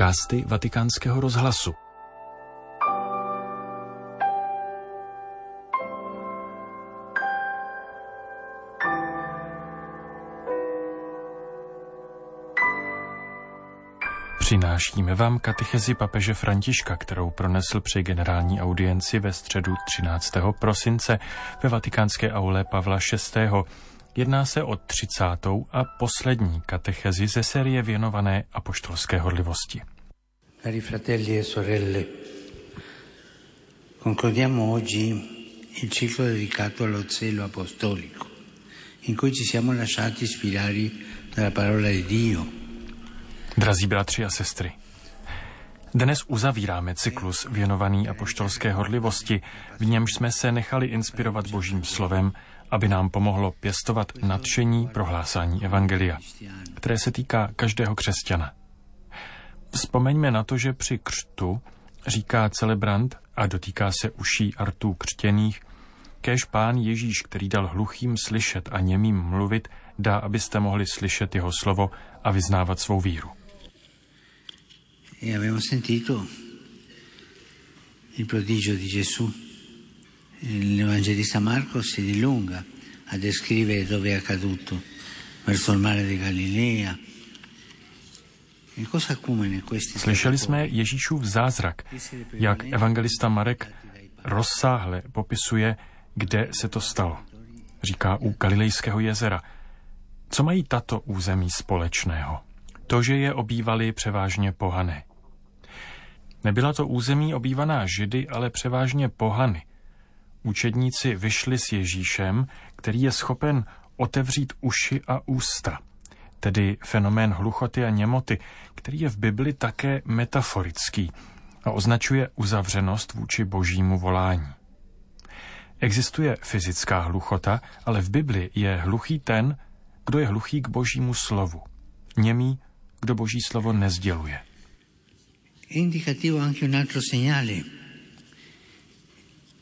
podcasty Vatikánského rozhlasu. Přinášíme vám katechezi papeže Františka, kterou pronesl při generální audienci ve středu 13. prosince ve vatikánské aule Pavla VI. Jedná se o 30. a poslední katechezi ze série věnované apoštolské horlivosti. Cari fratelli e sorelle, concludiamo oggi il ciclo dedicato allo zelo apostolico, in cui ci siamo lasciati ispirare dalla parola di Dio. Drazí bratři a sestry, dnes uzavíráme cyklus věnovaný apoštolské horlivosti, v němž jsme se nechali inspirovat Božím slovem aby nám pomohlo pěstovat nadšení prohlásání Evangelia, které se týká každého křesťana. Vzpomeňme na to, že při křtu říká celebrant a dotýká se uší a rtů křtěných, kež pán Ježíš, který dal hluchým slyšet a němým mluvit, dá, abyste mohli slyšet jeho slovo a vyznávat svou víru. E abbiamo sentito il prodigio di Gesù L'Evangelista Marco si dilunga a descrivere dove è accaduto, verso il mare di Galilea. Slyšeli jsme Ježíšův zázrak, jak evangelista Marek rozsáhle popisuje, kde se to stalo. Říká u Galilejského jezera. Co mají tato území společného? To, že je obývali převážně pohané. Nebyla to území obývaná židy, ale převážně pohany, Učedníci vyšli s Ježíšem, který je schopen otevřít uši a ústa, tedy fenomén hluchoty a němoty, který je v Bibli také metaforický a označuje uzavřenost vůči božímu volání. Existuje fyzická hluchota, ale v Bibli je hluchý ten, kdo je hluchý k božímu slovu. Němý, kdo boží slovo nezděluje. Indicativo anche un altro segnale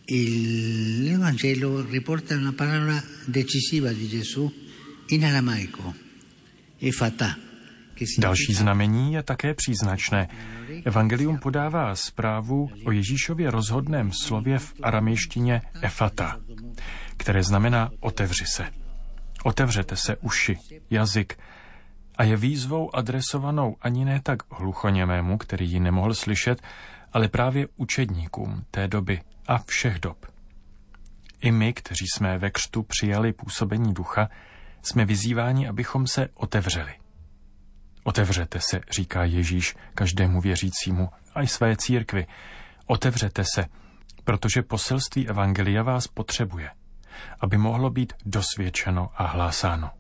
una decisiva aramaico. Další znamení je také příznačné. Evangelium podává zprávu o Ježíšově rozhodném slově v aramejštině efata, které znamená otevři se. Otevřete se uši, jazyk a je výzvou adresovanou ani ne tak hluchoněmému, který ji nemohl slyšet, ale právě učedníkům té doby a všech dob. I my, kteří jsme ve křtu přijali působení ducha, jsme vyzýváni, abychom se otevřeli. Otevřete se, říká Ježíš každému věřícímu, a i své církvi. Otevřete se, protože poselství Evangelia vás potřebuje, aby mohlo být dosvědčeno a hlásáno.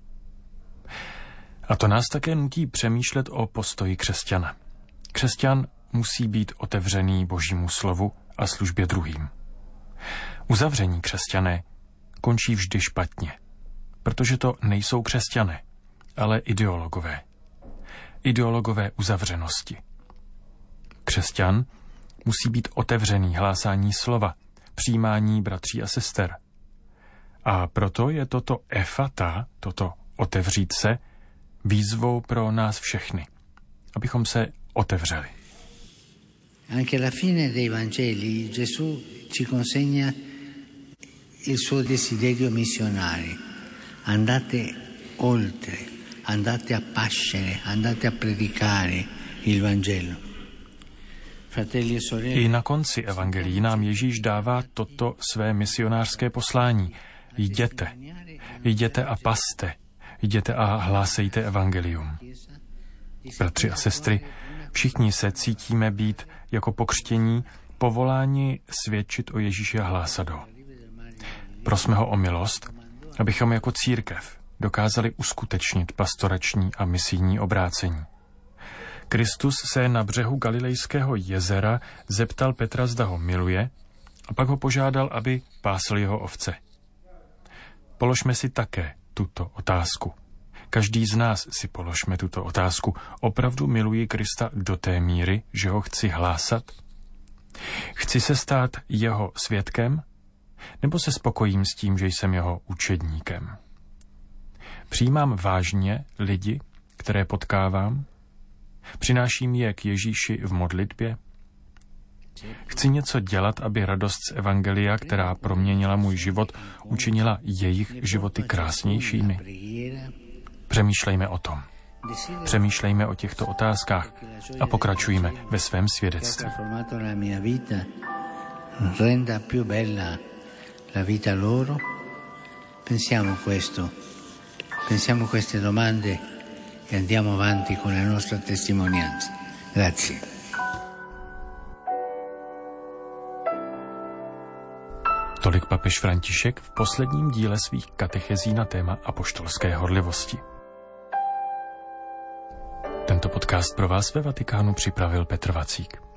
A to nás také nutí přemýšlet o postoji křesťana. Křesťan musí být otevřený Božímu slovu a službě druhým. Uzavření křesťané končí vždy špatně, protože to nejsou křesťané, ale ideologové. Ideologové uzavřenosti. Křesťan musí být otevřený hlásání slova, přijímání bratří a sester. A proto je toto efata, toto otevřít se, výzvou pro nás všechny, abychom se otevřeli. Anche alla fine dei Vangeli Gesù ci consegna il suo desiderio missionario. Andate oltre, andate a pascere, andate a predicare il Vangelo. I na konci evangelií nám Ježíš dává toto své misionářské poslání. Jděte, jděte a paste, jděte a hlásejte evangelium. Bratři a sestry, všichni se cítíme být jako pokřtění povoláni svědčit o hlásat ho. Prosme ho o milost, abychom jako církev dokázali uskutečnit pastorační a misijní obrácení. Kristus se na břehu Galilejského jezera zeptal Petra, zda ho miluje, a pak ho požádal, aby pásl jeho ovce. Položme si také tuto otázku. Každý z nás si položme tuto otázku. Opravdu miluji Krista do té míry, že ho chci hlásat? Chci se stát jeho svědkem? Nebo se spokojím s tím, že jsem jeho učedníkem? Přijímám vážně lidi, které potkávám? Přináším je k Ježíši v modlitbě? Chci něco dělat, aby radost z Evangelia, která proměnila můj život, učinila jejich životy krásnějšími? Přemýšlejme o tom. Přemýšlejme o těchto otázkách a pokračujme ve svém svědectví. Renda più bella la vita loro. Pensiamo questo, pensiamo queste domande e andiamo avanti con la nostra testimonianza. Grazie. Tolik papež František v posledním díle svých katechezí na téma apoštolské horlivosti. Tento podcast pro vás ve Vatikánu připravil Petr Vacík.